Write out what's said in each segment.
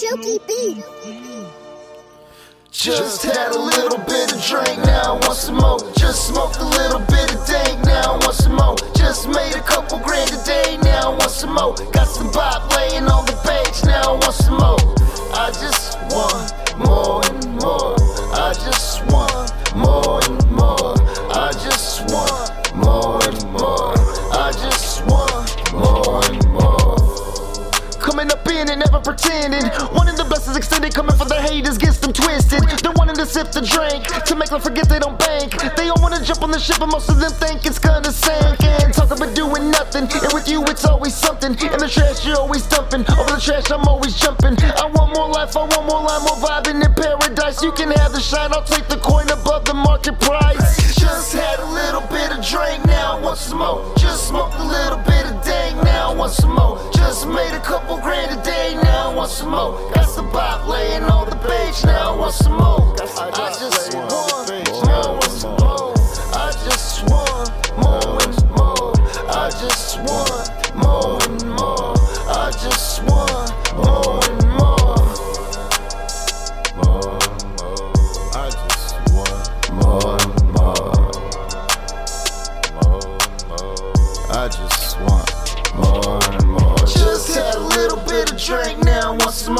Beat. Just had a little bit of drink, now I want some more. Just smoked a little bit of dank, now I want some more. Just made a couple grand a day, now I want some more. Got some bop laying on the page, And never pretending. Wanting the blessings extended, coming for the haters, gets them twisted. They're wanting to sip the drink to make them forget they don't bank. They all wanna jump on the ship, but most of them think it's gonna sink. And talk about doing nothing. And with you, it's always something. In the trash, you're always dumping. Over the trash, I'm always jumping. I want more life, I want more life, more vibing in paradise. You can have the shine, I'll take the coin above the market price. Just had a little bit of drink, now I want some more. Just smoked a little want some more. Got some bop laying on the page, now I want some more. I just want more and more. I just want more and more. I just want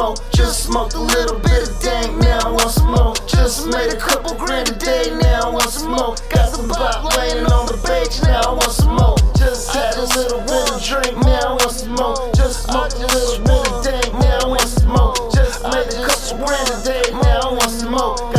more. Just smoked a little bit of dank, now I want some more. Just made a couple grand a day, now I want some more. Got some pop laying on the bench, now I want some more. Just had a little bit of drink, now I want some more. Just smoked a little bit of dank, now I want some more. Just made a couple grand a day, now I want some more.